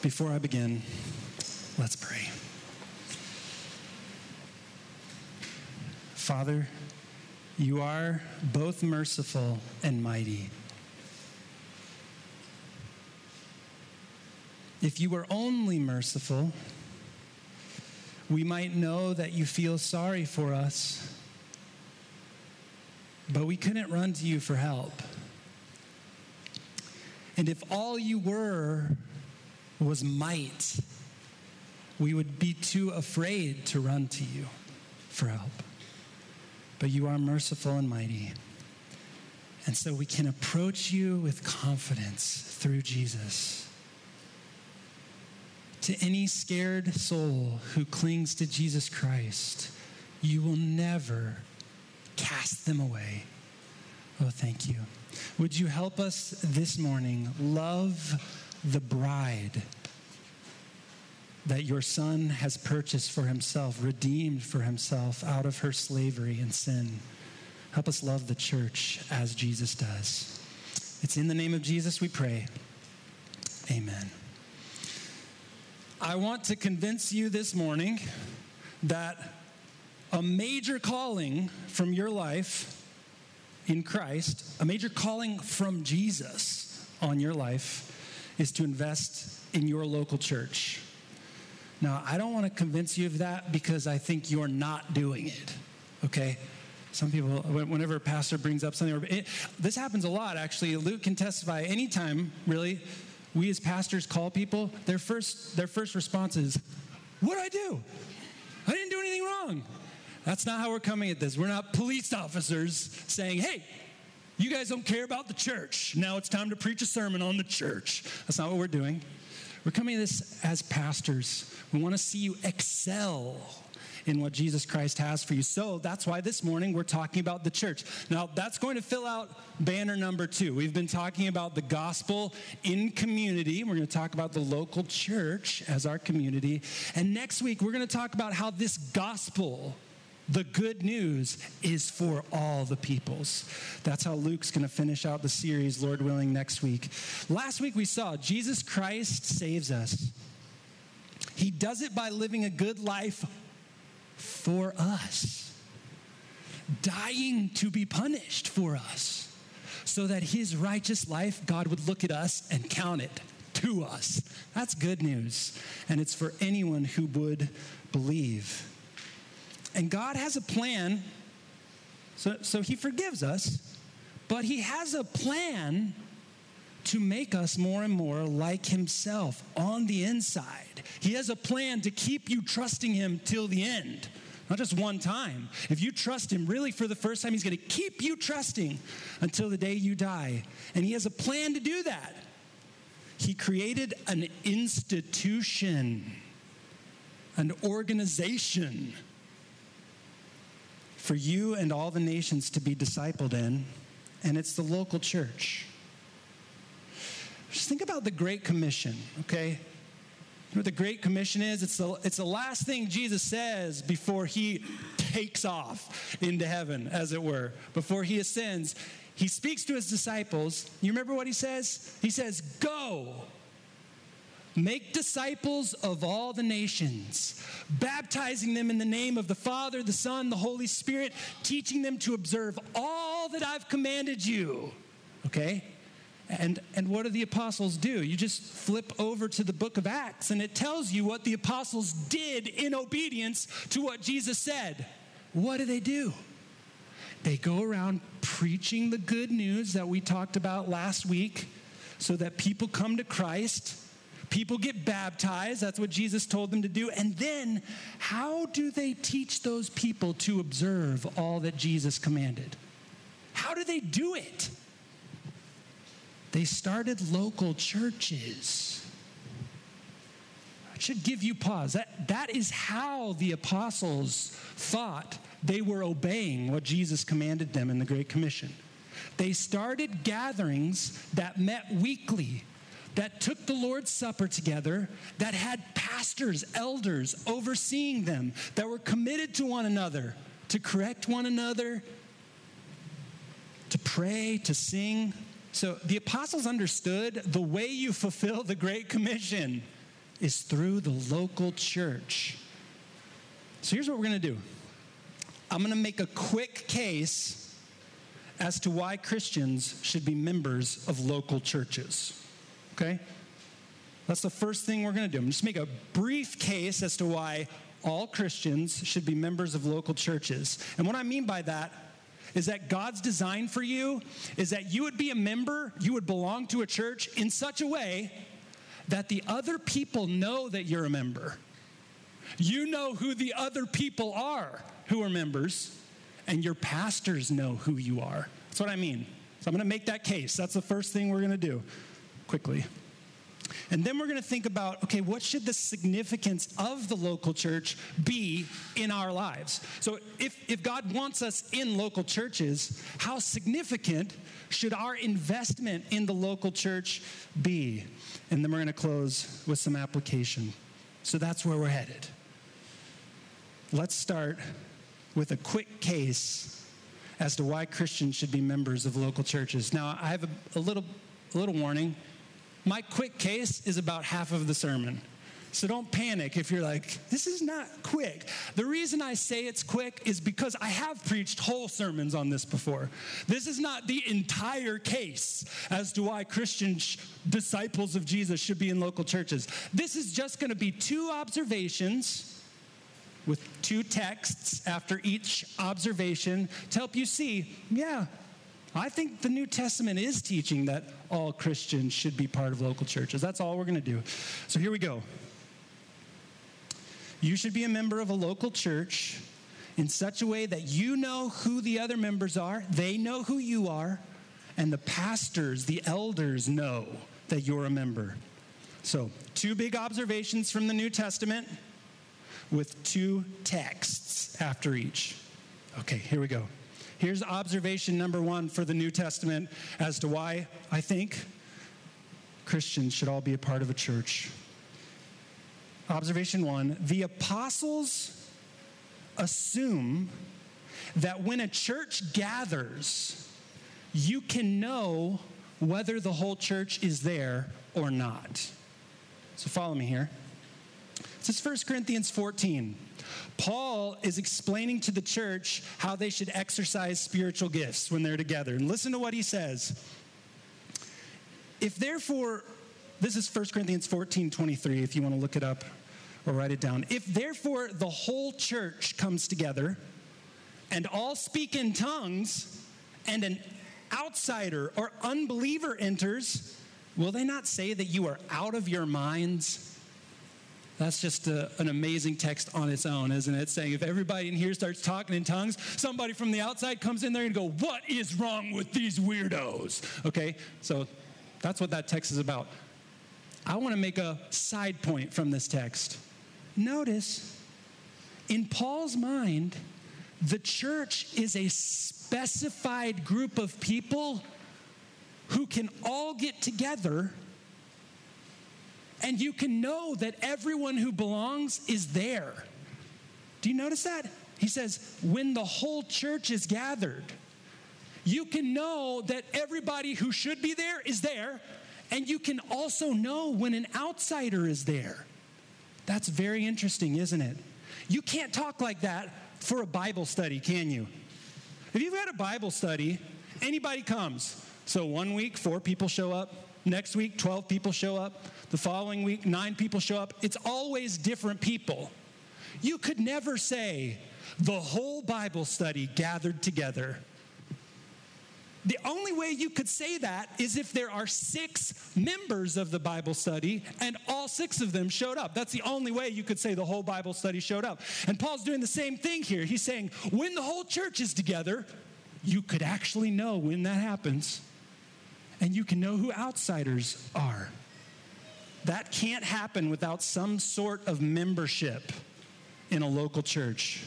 Before I begin, let's pray. Father, you are both merciful and mighty. If you were only merciful, we might know that you feel sorry for us, but we couldn't run to you for help. And if all you were was might, we would be too afraid to run to you for help. But you are merciful and mighty. And so we can approach you with confidence through Jesus. To any scared soul who clings to Jesus Christ, you will never cast them away. Oh, thank you. Would you help us this morning love the bride that your son has purchased for himself, redeemed for himself out of her slavery and sin? Help us love the church as Jesus does. It's in the name of Jesus we pray. Amen. I want to convince you this morning that a major calling from your life in Christ, a major calling from Jesus on your life is to invest in your local church. Now, I don't want to convince you of that because I think you're not doing it, okay? Some people, whenever a pastor brings up something, it, this happens a lot actually. Luke can testify anytime, really. We as pastors call people, their first, their first response is, What did I do? I didn't do anything wrong. That's not how we're coming at this. We're not police officers saying, hey, you guys don't care about the church. Now it's time to preach a sermon on the church. That's not what we're doing. We're coming at this as pastors. We want to see you excel in what Jesus Christ has for you. So that's why this morning we're talking about the church. Now, that's going to fill out banner number two. We've been talking about the gospel in community. We're going to talk about the local church as our community. And next week, we're going to talk about how this gospel the good news is for all the peoples. That's how Luke's going to finish out the series, Lord willing, next week. Last week we saw Jesus Christ saves us. He does it by living a good life for us, dying to be punished for us, so that his righteous life, God would look at us and count it to us. That's good news. And it's for anyone who would believe. And God has a plan. So, so He forgives us, but He has a plan to make us more and more like Himself on the inside. He has a plan to keep you trusting Him till the end. Not just one time. If you trust Him really for the first time, He's going to keep you trusting until the day you die. And He has a plan to do that. He created an institution, an organization for you and all the nations to be discipled in, and it's the local church. Just think about the Great Commission, okay? You know what the Great Commission is? It's the, it's the last thing Jesus says before he takes off into heaven, as it were, before he ascends. He speaks to his disciples. You remember what he says? He says, Go Make disciples of all the nations, baptizing them in the name of the Father, the Son, the Holy Spirit, teaching them to observe all that I've commanded you. Okay? And, and what do the apostles do? You just flip over to the book of Acts, and it tells you what the apostles did in obedience to what Jesus said. What do they do? They go around preaching the good news that we talked about last week so that people come to Christ People get baptized. That's what Jesus told them to do. And then, how do they teach those people to observe all that Jesus commanded? How do they do it? They started local churches. It should give you pause. That, that is how the apostles thought they were obeying what Jesus commanded them in the Great Commission. They started gatherings that met weekly that took the Lord's Supper together, that had pastors, elders overseeing them, that were committed to one another, to correct one another, to pray, to sing. So the apostles understood the way you fulfill the Great Commission is through the local church. So here's what we're going to do I'm going to make a quick case as to why Christians should be members of local churches. Okay? That's the first thing we're going to do. I'm just make a brief case as to why all Christians should be members of local churches. And what I mean by that is that God's design for you is that you would be a member, you would belong to a church in such a way that the other people know that you're a member. You know who the other people are who are members, and your pastors know who you are. That's what I mean. So I'm going to make that case. That's the first thing we're going to do quickly. And then we're going to think about okay, what should the significance of the local church be in our lives? So, if, if God wants us in local churches, how significant should our investment in the local church be? And then we're going to close with some application. So, that's where we're headed. Let's start with a quick case as to why Christians should be members of local churches. Now, I have a, a little, a little warning. My quick case is about half of the sermon. So don't panic if you're like, this is not quick. The reason I say it's quick is because I have preached whole sermons on this before. This is not the entire case as to why Christian sh- disciples of Jesus should be in local churches. This is just going to be two observations with two texts after each observation to help you see, yeah, I think the New Testament is teaching that all Christians should be part of local churches. That's all we're going to do. So here we go. You should be a member of a local church in such a way that you know who the other members are, they know who you are, and the pastors, the elders know that you're a member. So, two big observations from the New Testament with two texts after each. Okay, here we go. Here's observation number one for the New Testament as to why I think Christians should all be a part of a church. Observation one the apostles assume that when a church gathers, you can know whether the whole church is there or not. So follow me here. This is 1 Corinthians 14. Paul is explaining to the church how they should exercise spiritual gifts when they're together. And listen to what he says. If therefore, this is 1 Corinthians 14 23, if you want to look it up or write it down. If therefore the whole church comes together and all speak in tongues, and an outsider or unbeliever enters, will they not say that you are out of your minds? That's just a, an amazing text on its own, isn't it? Saying if everybody in here starts talking in tongues, somebody from the outside comes in there and go, "What is wrong with these weirdos?" Okay, so that's what that text is about. I want to make a side point from this text. Notice, in Paul's mind, the church is a specified group of people who can all get together and you can know that everyone who belongs is there. Do you notice that? He says, when the whole church is gathered, you can know that everybody who should be there is there, and you can also know when an outsider is there. That's very interesting, isn't it? You can't talk like that for a Bible study, can you? If you've got a Bible study, anybody comes. So one week, four people show up. Next week, 12 people show up. The following week, nine people show up. It's always different people. You could never say the whole Bible study gathered together. The only way you could say that is if there are six members of the Bible study and all six of them showed up. That's the only way you could say the whole Bible study showed up. And Paul's doing the same thing here. He's saying when the whole church is together, you could actually know when that happens. And you can know who outsiders are. That can't happen without some sort of membership in a local church.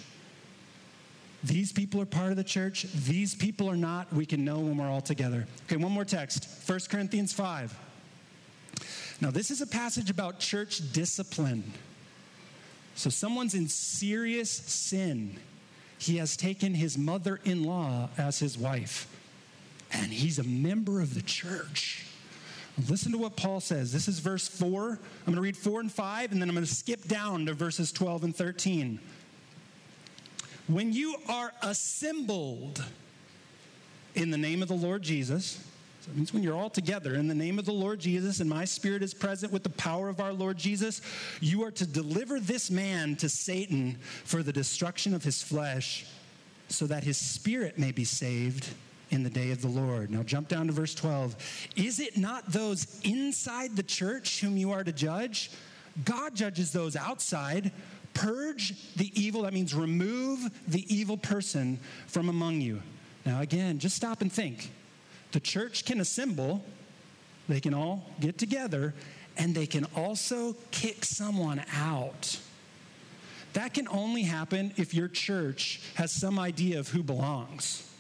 These people are part of the church, these people are not. We can know when we're all together. Okay, one more text 1 Corinthians 5. Now, this is a passage about church discipline. So, someone's in serious sin. He has taken his mother in law as his wife, and he's a member of the church. Listen to what Paul says. This is verse 4. I'm going to read 4 and 5, and then I'm going to skip down to verses 12 and 13. When you are assembled in the name of the Lord Jesus, so it means when you're all together in the name of the Lord Jesus, and my spirit is present with the power of our Lord Jesus, you are to deliver this man to Satan for the destruction of his flesh, so that his spirit may be saved in the day of the Lord. Now jump down to verse 12. Is it not those inside the church whom you are to judge? God judges those outside. Purge the evil, that means remove the evil person from among you. Now, again, just stop and think. The church can assemble, they can all get together, and they can also kick someone out. That can only happen if your church has some idea of who belongs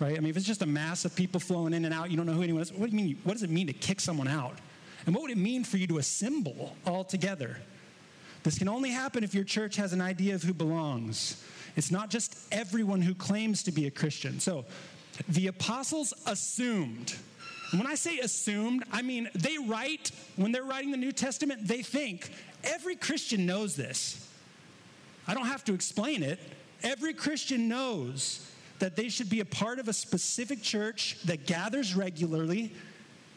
right? I mean, if it's just a mass of people flowing in and out, you don't know who anyone is. What do you mean? What does it mean to kick someone out? And what would it mean for you to assemble all together? This can only happen if your church has an idea of who belongs. It's not just everyone who claims to be a Christian. So, the apostles assumed. When I say assumed, I mean they write, when they're writing the New Testament, they think every Christian knows this. I don't have to explain it. Every Christian knows that they should be a part of a specific church that gathers regularly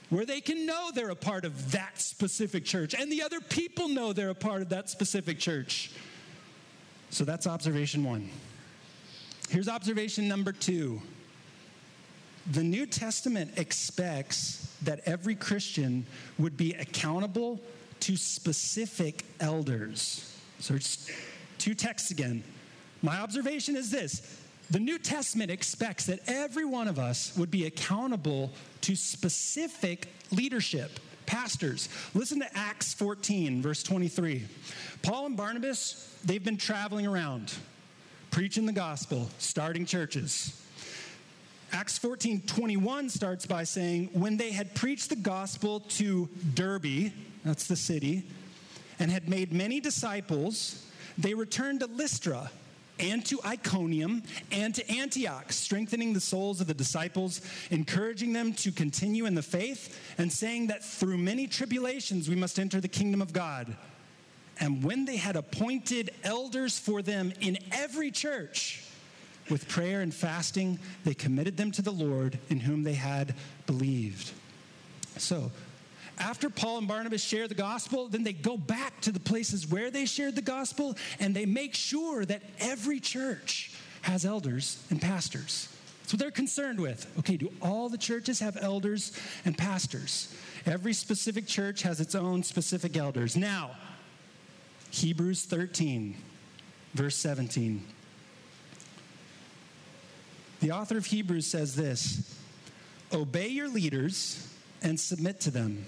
where they can know they're a part of that specific church and the other people know they're a part of that specific church. So that's observation one. Here's observation number two the New Testament expects that every Christian would be accountable to specific elders. So it's two texts again. My observation is this the New Testament expects that every one of us would be accountable to specific leadership, pastors. Listen to Acts 14, verse 23. Paul and Barnabas, they've been traveling around, preaching the gospel, starting churches. Acts 14, 21 starts by saying, When they had preached the gospel to Derbe, that's the city, and had made many disciples, they returned to Lystra and to Iconium and to Antioch, strengthening the souls of the disciples, encouraging them to continue in the faith, and saying that through many tribulations we must enter the kingdom of God. And when they had appointed elders for them in every church, with prayer and fasting, they committed them to the Lord in whom they had believed. So, after Paul and Barnabas share the gospel, then they go back to the places where they shared the gospel and they make sure that every church has elders and pastors. That's what they're concerned with. Okay, do all the churches have elders and pastors? Every specific church has its own specific elders. Now, Hebrews 13, verse 17. The author of Hebrews says this Obey your leaders and submit to them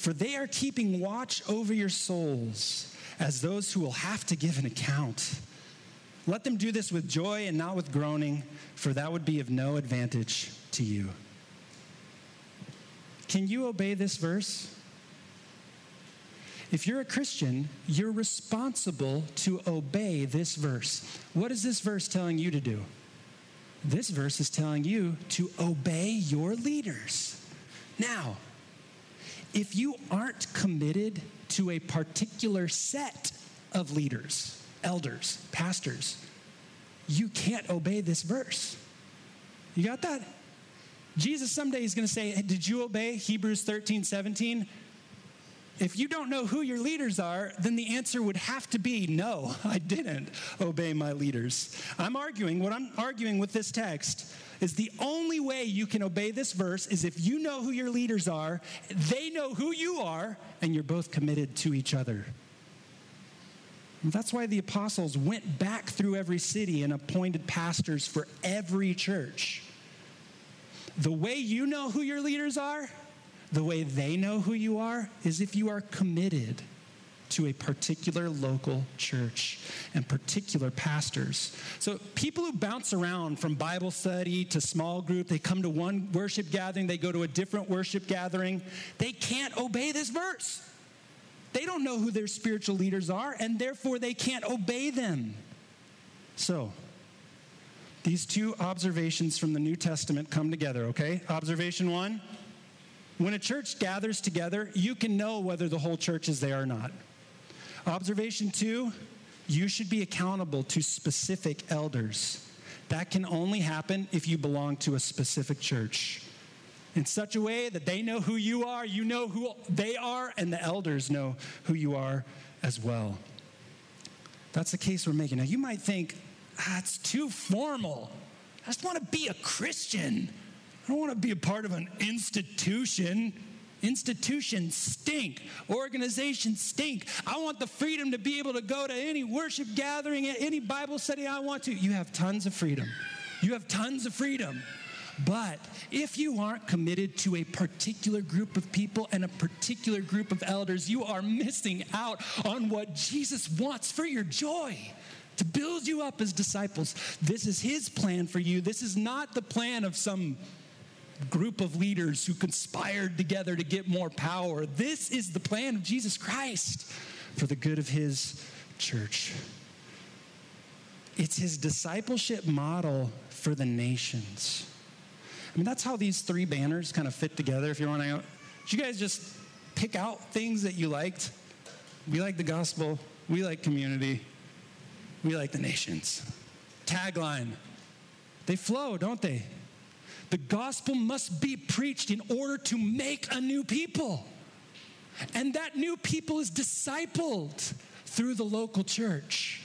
for they are keeping watch over your souls as those who will have to give an account. Let them do this with joy and not with groaning, for that would be of no advantage to you. Can you obey this verse? If you're a Christian, you're responsible to obey this verse. What is this verse telling you to do? This verse is telling you to obey your leaders. Now, if you aren't committed to a particular set of leaders, elders, pastors, you can't obey this verse. You got that? Jesus someday is going to say, Did you obey Hebrews 13, 17? If you don't know who your leaders are, then the answer would have to be no, I didn't obey my leaders. I'm arguing, what I'm arguing with this text is the only way you can obey this verse is if you know who your leaders are, they know who you are, and you're both committed to each other. That's why the apostles went back through every city and appointed pastors for every church. The way you know who your leaders are, the way they know who you are, is if you are committed to a particular local church and particular pastors. So, people who bounce around from Bible study to small group, they come to one worship gathering, they go to a different worship gathering, they can't obey this verse. They don't know who their spiritual leaders are, and therefore they can't obey them. So, these two observations from the New Testament come together, okay? Observation one When a church gathers together, you can know whether the whole church is there or not. Observation two, you should be accountable to specific elders. That can only happen if you belong to a specific church in such a way that they know who you are, you know who they are, and the elders know who you are as well. That's the case we're making. Now, you might think, ah, too formal. I just want to be a Christian. I don't want to be a part of an institution. Institutions stink. Organizations stink. I want the freedom to be able to go to any worship gathering, any Bible study I want to. You have tons of freedom. You have tons of freedom. But if you aren't committed to a particular group of people and a particular group of elders, you are missing out on what Jesus wants for your joy to build you up as disciples. This is his plan for you. This is not the plan of some group of leaders who conspired together to get more power. This is the plan of Jesus Christ for the good of his church. It's his discipleship model for the nations. I mean, that's how these three banners kind of fit together. If you want to, did you guys just pick out things that you liked? We like the gospel, we like community, we like the nations. Tagline. They flow, don't they? The gospel must be preached in order to make a new people. And that new people is discipled through the local church.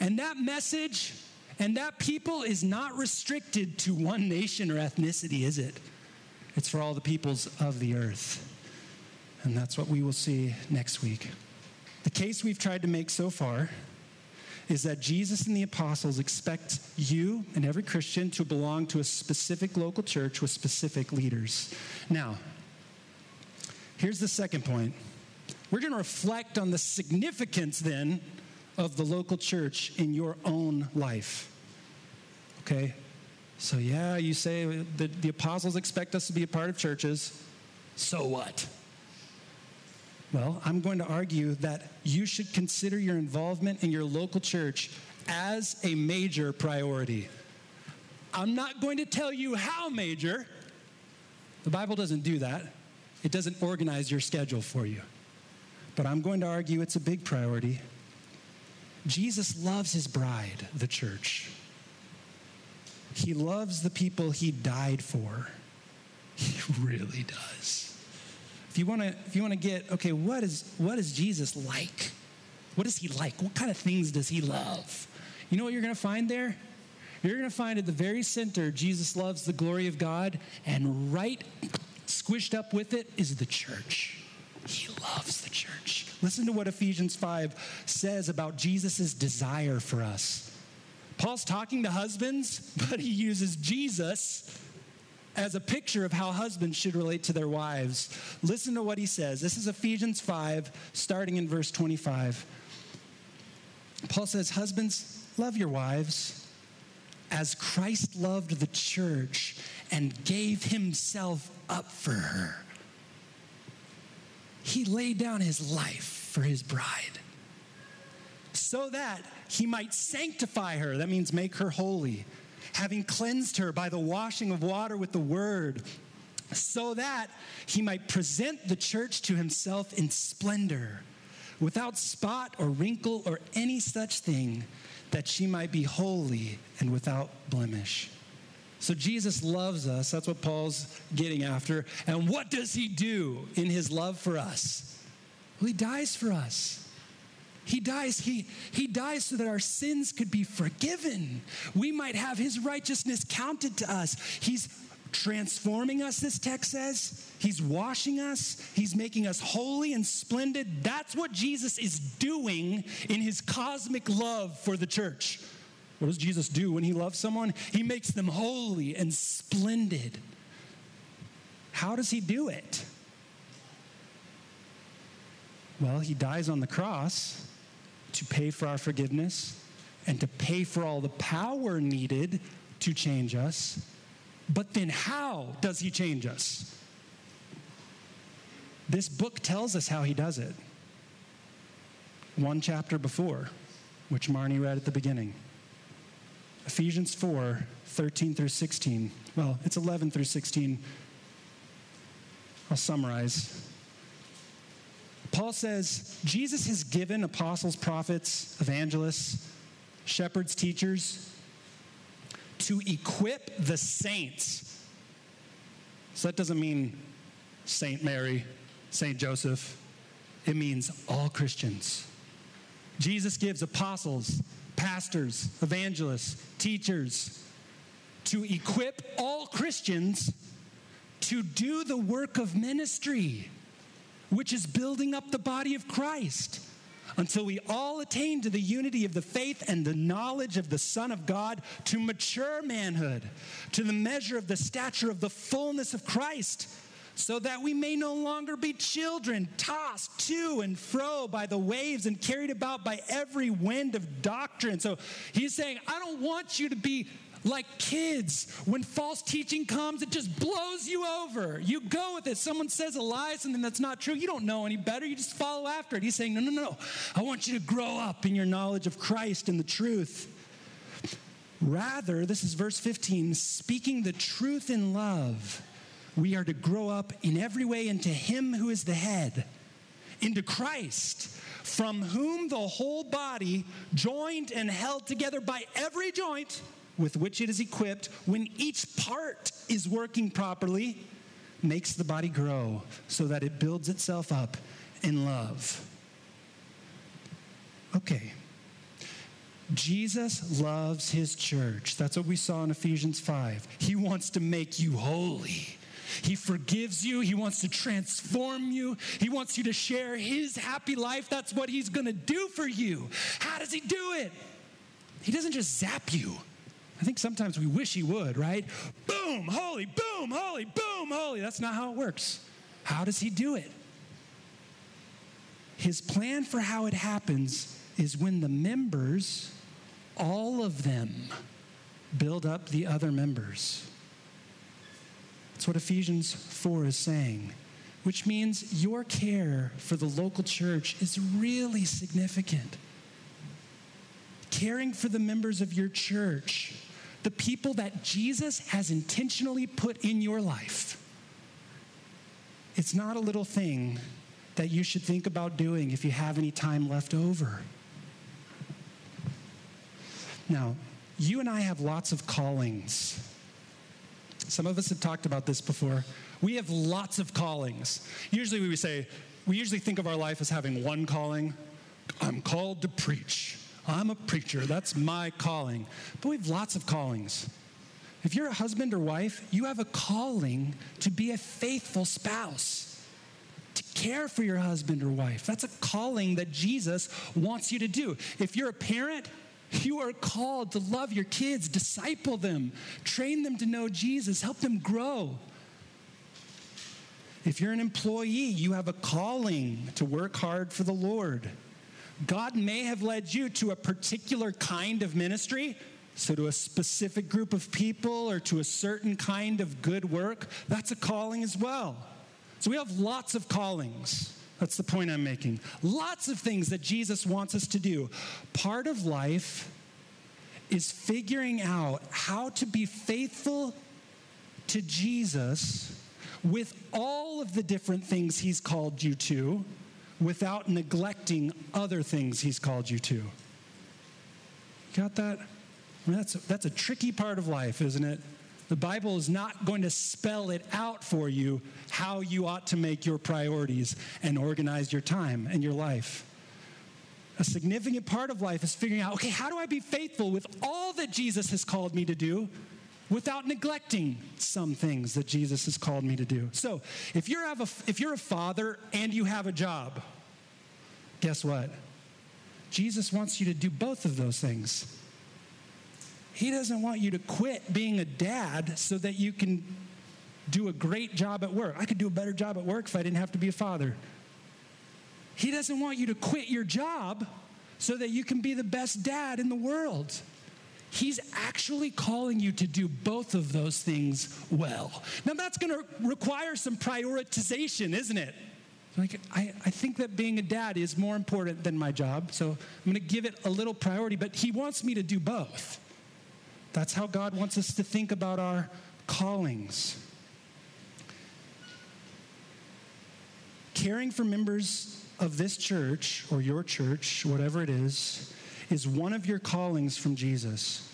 And that message and that people is not restricted to one nation or ethnicity, is it? It's for all the peoples of the earth. And that's what we will see next week. The case we've tried to make so far is that Jesus and the apostles expect you and every Christian to belong to a specific local church with specific leaders. Now, here's the second point. We're going to reflect on the significance then of the local church in your own life. Okay? So, yeah, you say the, the apostles expect us to be a part of churches. So what? Well, I'm going to argue that you should consider your involvement in your local church as a major priority. I'm not going to tell you how major. The Bible doesn't do that, it doesn't organize your schedule for you. But I'm going to argue it's a big priority. Jesus loves his bride, the church. He loves the people he died for. He really does. If you want to, if you want to get, okay, what is what is Jesus like? What is he like? What kind of things does he love? You know what you're going to find there? You're going to find at the very center, Jesus loves the glory of God, and right squished up with it is the church. He loves the church. Listen to what Ephesians 5 says about Jesus' desire for us. Paul's talking to husbands, but he uses Jesus as a picture of how husbands should relate to their wives. Listen to what he says. This is Ephesians 5, starting in verse 25. Paul says, Husbands, love your wives as Christ loved the church and gave himself up for her. He laid down his life for his bride so that he might sanctify her. That means make her holy having cleansed her by the washing of water with the word, so that he might present the church to himself in splendor, without spot or wrinkle or any such thing, that she might be holy and without blemish. So Jesus loves us. That's what Paul's getting after. And what does he do in his love for us? Well, he dies for us. He dies, he, he dies so that our sins could be forgiven. We might have his righteousness counted to us. He's transforming us, this text says. He's washing us. He's making us holy and splendid. That's what Jesus is doing in his cosmic love for the church. What does Jesus do when he loves someone? He makes them holy and splendid. How does he do it? Well, he dies on the cross to pay for our forgiveness and to pay for all the power needed to change us. But then, how does he change us? This book tells us how he does it. One chapter before, which Marnie read at the beginning Ephesians 4 13 through 16. Well, it's 11 through 16. I'll summarize. Paul says Jesus has given apostles, prophets, evangelists, shepherds, teachers to equip the saints. So that doesn't mean Saint Mary, Saint Joseph. It means all Christians. Jesus gives apostles, pastors, evangelists, teachers to equip all Christians to do the work of ministry, which is building up the body of Christ until we all attain to the unity of the faith and the knowledge of the Son of God, to mature manhood, to the measure of the stature of the fullness of Christ so that we may no longer be children, tossed to and fro by the waves and carried about by every wind of doctrine. So he's saying, I don't want you to be like kids. When false teaching comes, it just blows you over. You go with it. Someone says a lie, something that's not true. You don't know any better. You just follow after it. He's saying, No, no, no. I want you to grow up in your knowledge of Christ and the truth. Rather, this is verse 15, speaking the truth in love we are to grow up in every way into Him who is the head, into Christ, from whom the whole body, joined and held together by every joint with which it is equipped, when each part is working properly, makes the body grow so that it builds itself up in love. Okay. Jesus loves his church. That's what we saw in Ephesians 5. He wants to make you holy. He forgives you. He wants to transform you. He wants you to share His happy life. That's what He's going to do for you. How does He do it? He doesn't just zap you. I think sometimes we wish He would, right? Boom, holy, boom, holy, boom, holy. That's not how it works. How does He do it? His plan for how it happens is when the members, all of them, build up the other members. That's what Ephesians 4 is saying, which means your care for the local church is really significant. Caring for the members of your church, the people that Jesus has intentionally put in your life. It's not a little thing that you should think about doing if you have any time left over. Now, you and I have lots of callings some of us have talked about this before. We have lots of callings. Usually we say, we usually think of our life as having one calling. I'm called to preach. I'm a preacher. That's my calling. But we have lots of callings. If you're a husband or wife, you have a calling to be a faithful spouse, to care for your husband or wife. That's a calling that Jesus wants you to do. If you're a parent, you are called to love your kids, disciple them, train them to know Jesus, help them grow. If you're an employee, you have a calling to work hard for the Lord. God may have led you to a particular kind of ministry, so to a specific group of people or to a certain kind of good work. That's a calling as well. So we have lots of callings. That's the point I'm making. Lots of things that Jesus wants us to do. Part of life is figuring out how to be faithful to Jesus with all of the different things he's called you to without neglecting other things he's called you to. Got that? I mean, that's, that's a tricky part of life, isn't it? The Bible is not going to spell it out for you how you ought to make your priorities and organize your time and your life. A significant part of life is figuring out okay, how do I be faithful with all that Jesus has called me to do without neglecting some things that Jesus has called me to do? So, if you're, have a, if you're a father and you have a job, guess what? Jesus wants you to do both of those things. He doesn't want you to quit being a dad so that you can do a great job at work. I could do a better job at work if I didn't have to be a father. He doesn't want you to quit your job so that you can be the best dad in the world. He's actually calling you to do both of those things well. Now, that's going to require some prioritization, isn't it? Like, I, I think that being a dad is more important than my job, so I'm going to give it a little priority, but he wants me to do both. That's how God wants us to think about our callings. caring for members of this church or your church, whatever it is, is one of your callings from Jesus.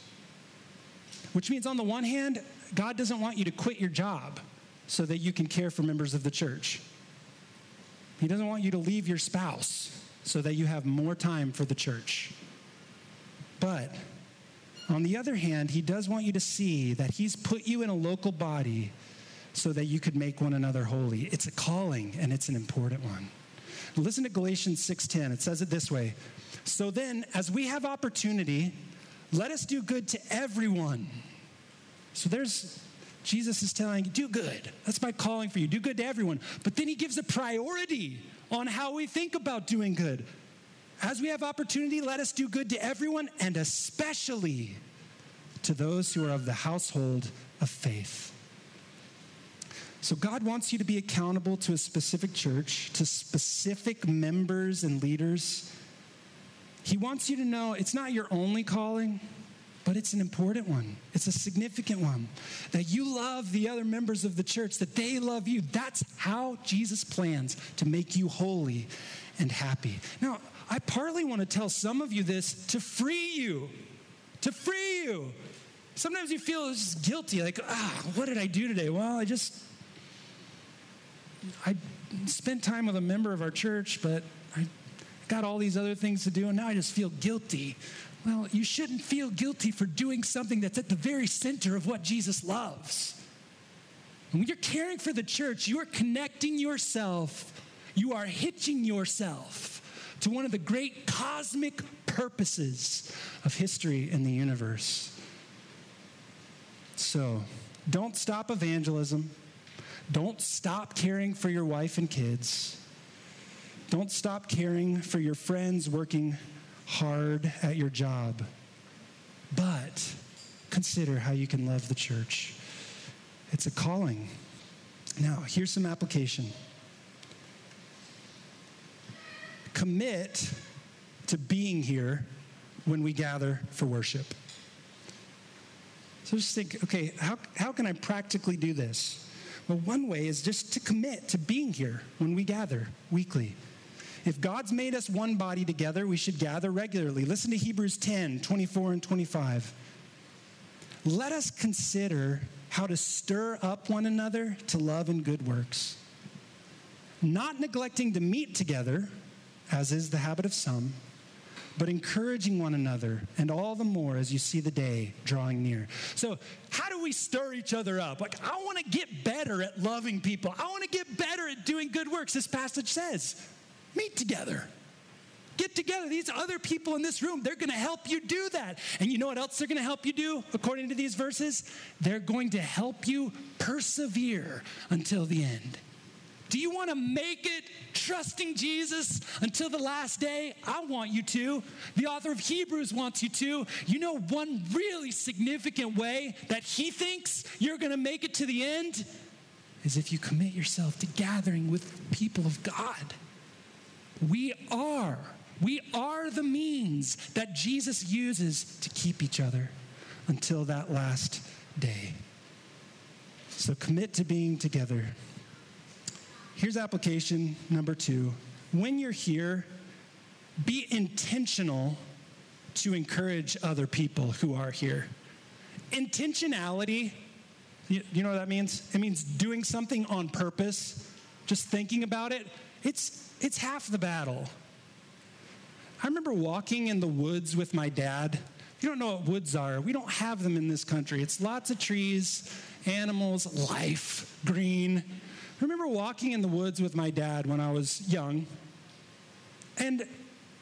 Which means, on the one hand, God doesn't want you to quit your job so that you can care for members of the church. He doesn't want you to leave your spouse so that you have more time for the church. But on the other hand, He does want you to see that He's put you in a local body so that you could make one another holy. It's a calling and it's an important one. Listen to Galatians 6:10. It says it this way. So then, as we have opportunity, let us do good to everyone. So there's Jesus is telling you, do good. That's my calling for you. Do good to everyone. But then he gives a priority on how we think about doing good. As we have opportunity, let us do good to everyone and especially to those who are of the household of faith. So, God wants you to be accountable to a specific church, to specific members and leaders. He wants you to know it's not your only calling, but it's an important one. It's a significant one. That you love the other members of the church, that they love you. That's how Jesus plans to make you holy and happy. Now, I partly want to tell some of you this to free you, to free you. Sometimes you feel just guilty, like, ah, what did I do today? Well, I just I spent time with a member of our church, but I got all these other things to do, and now I just feel guilty. Well, you shouldn't feel guilty for doing something that's at the very center of what Jesus loves. When you're caring for the church, you are connecting yourself, you are hitching yourself to one of the great cosmic purposes of history and the universe. So, don't stop evangelism. Don't stop caring for your wife and kids. Don't stop caring for your friends working hard at your job. But consider how you can love the church. It's a calling. Now, here's some application commit to being here when we gather for worship. So just think okay, how, how can I practically do this? Well, one way is just to commit to being here when we gather weekly. If God's made us one body together, we should gather regularly. Listen to Hebrews 10 24 and 25. Let us consider how to stir up one another to love and good works, not neglecting to meet together, as is the habit of some but encouraging one another, and all the more as you see the day drawing near. So, how do we stir each other up? Like, I want to get better at loving people, I want to get better at doing good works. This passage says, meet together. Get together. These other people in this room, they're going to help you do that. And you know what else they're going to help you do, according to these verses? They're going to help you persevere until the end. Do you want to make it trusting Jesus until the last day? I want you to. The author of Hebrews wants you to. You know, one really significant way that he thinks you're going to make it to the end is if you commit yourself to gathering with people of God. We are. We are the means that Jesus uses to keep each other until that last day. So commit to being together. Here's application number two. When you're here, be intentional to encourage other people who are here. Intentionality, you, you, know what that means? It means doing something on purpose, just thinking about it. It's, it's half the battle. I remember walking in the woods with my dad. You don't know what woods are. We don't have them in this country. It's lots of trees, animals, life, green. I remember walking in the woods with my dad when I was young, and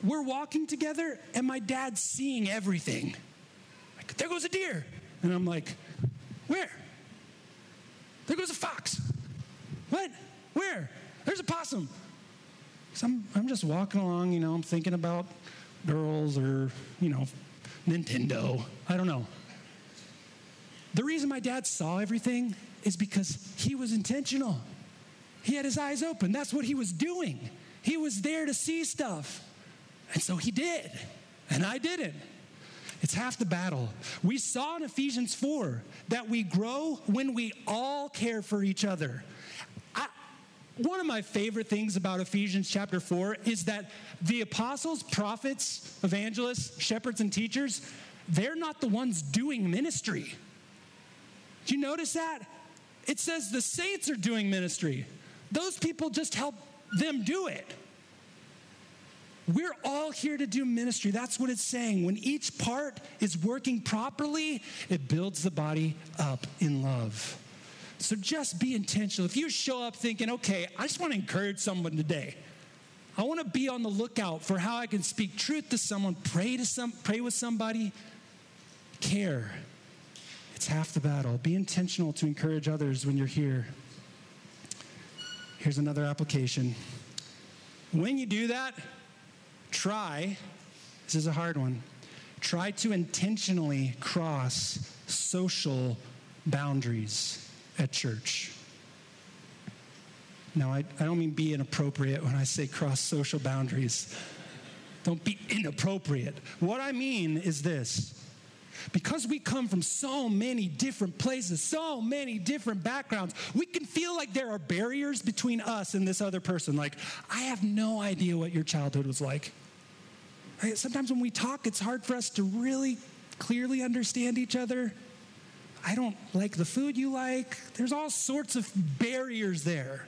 we're walking together, and my dad's seeing everything. Like, there goes a deer. And I'm like, where? There goes a fox. What? Where? There's a possum. So I'm, I'm just walking along, you know, I'm thinking about girls or, you know, Nintendo. I don't know. The reason my dad saw everything is because he was intentional. He had his eyes open. That's what he was doing. He was there to see stuff. And so he did. And I didn't. It's half the battle. We saw in Ephesians 4 that we grow when we all care for each other. I, one of my favorite things about Ephesians chapter 4 is that the apostles, prophets, evangelists, shepherds, and teachers, they're not the ones doing ministry. Do you notice that? It says the saints are doing ministry. Those people just help them do it. We're all here to do ministry. That's what it's saying. When each part is working properly, it builds the body up in love. So just be intentional. If you show up thinking, okay, I just want to encourage someone today. I want to be on the lookout for how I can speak truth to someone, pray to some, pray with somebody, care. It's half the battle. Be intentional to encourage others when you're here. Here's another application. When you do that, try, this is a hard one, try to intentionally cross social boundaries at church. Now, I, I don't mean be inappropriate when I say cross social boundaries. Don't be inappropriate. What I mean is this because we come from so many different places, so many different backgrounds, we can feel like there are barriers between us and this other person. Like, I have no idea what your childhood was like. Sometimes when we talk, it's hard for us to really clearly understand each other. I don't like the food you like. There's all sorts of barriers there.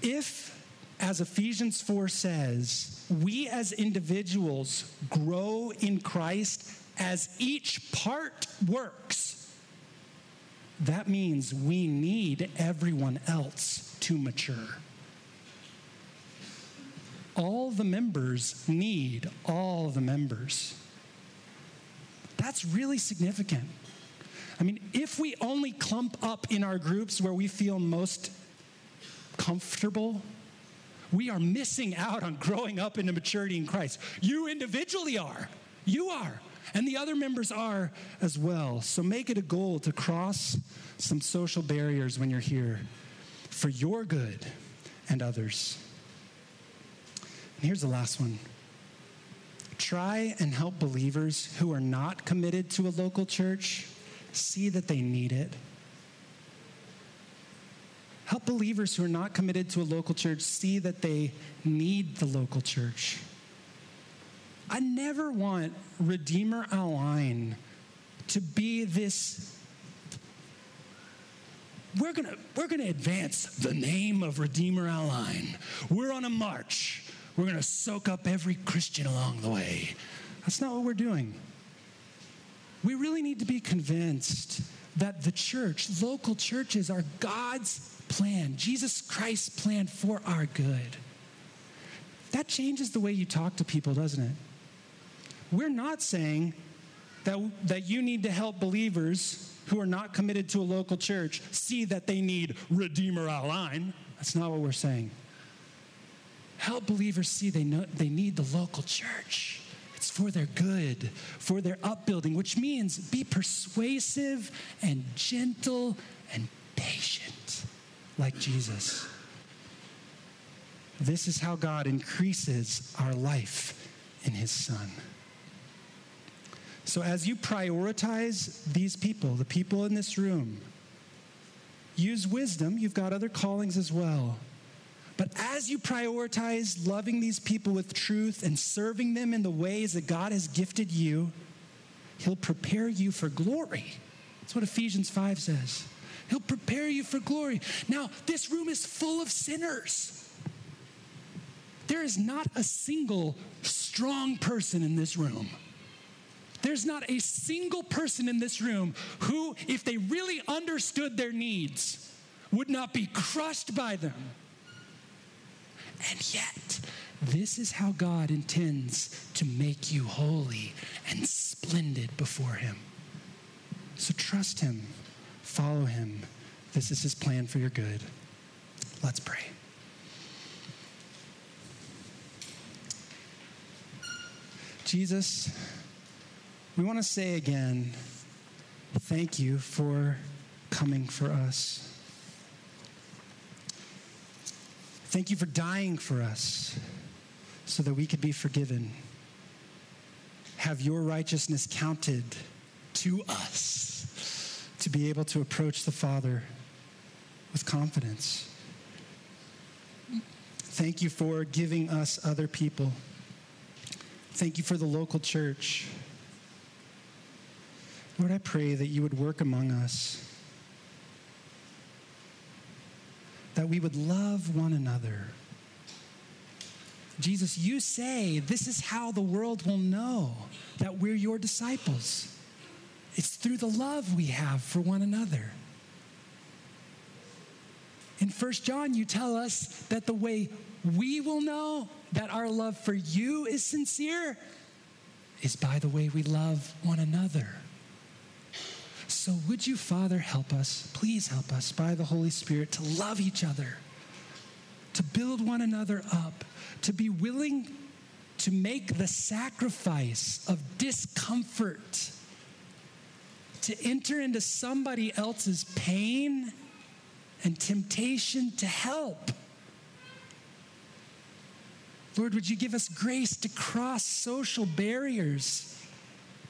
If, as Ephesians 4 says, we as individuals grow in Christ as each part works, that means we need everyone else to mature. All the members need all the members. That's really significant. I mean, if we only clump up in our groups where we feel most comfortable, we are missing out on growing up into maturity in Christ. You individually are. You are. And the other members are as well. So make it a goal to cross some social barriers when you're here for your good and others. And here's the last one try and help believers who are not committed to a local church see that they need it. Help believers who are not committed to a local church see that they need the local church. I never want Redeemer Align to be this. We're gonna, we're gonna advance the name of Redeemer Align. We're on a march. We're gonna soak up every Christian along the way. That's not what we're doing. We really need to be convinced that the church, local churches, are God's plan, Jesus Christ's plan for our good. That changes the way you talk to people, doesn't it? We're not saying that, that you need to help believers who are not committed to a local church see that they need Redeemer Align. That's not what we're saying. Help believers see they, know, they need the local church. For their good, for their upbuilding, which means be persuasive and gentle and patient like Jesus. This is how God increases our life in His Son. So, as you prioritize these people, the people in this room, use wisdom. You've got other callings as well. But as you prioritize loving these people with truth and serving them in the ways that God has gifted you, He'll prepare you for glory. That's what Ephesians 5 says. He'll prepare you for glory. Now, this room is full of sinners. There is not a single strong person in this room. There's not a single person in this room who, if they really understood their needs, would not be crushed by them. And yet, this is how God intends to make you holy and splendid before Him. So trust Him. Follow him. This is his plan for your good. Let's pray. Jesus, we want to say again, thank you for coming for us. Thank you for dying for us so that we could be forgiven. Have your righteousness counted to us to be able to approach the Father with confidence. Thank you for giving us other people. Thank you for the local church. Lord, I pray that you would work among us, that we would love one another. Jesus, you say this is how the world will know that we're your disciples. It's through the love we have for one another. In 1 John, you tell us that the way we will know that our love for you is sincere is by the way we love one another. So, would you, Father, help us? Please help us by the Holy Spirit to love each other, to build one another up, to be willing to make the sacrifice of discomfort, to enter into somebody else's pain and temptation to help. Lord, would you give us grace to cross social barriers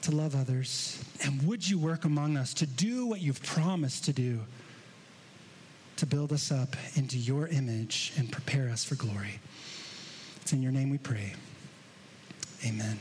to love others? And would you work among us to do what you've promised to do, to build us up into your image and prepare us for glory? It's in your name we pray. Amen.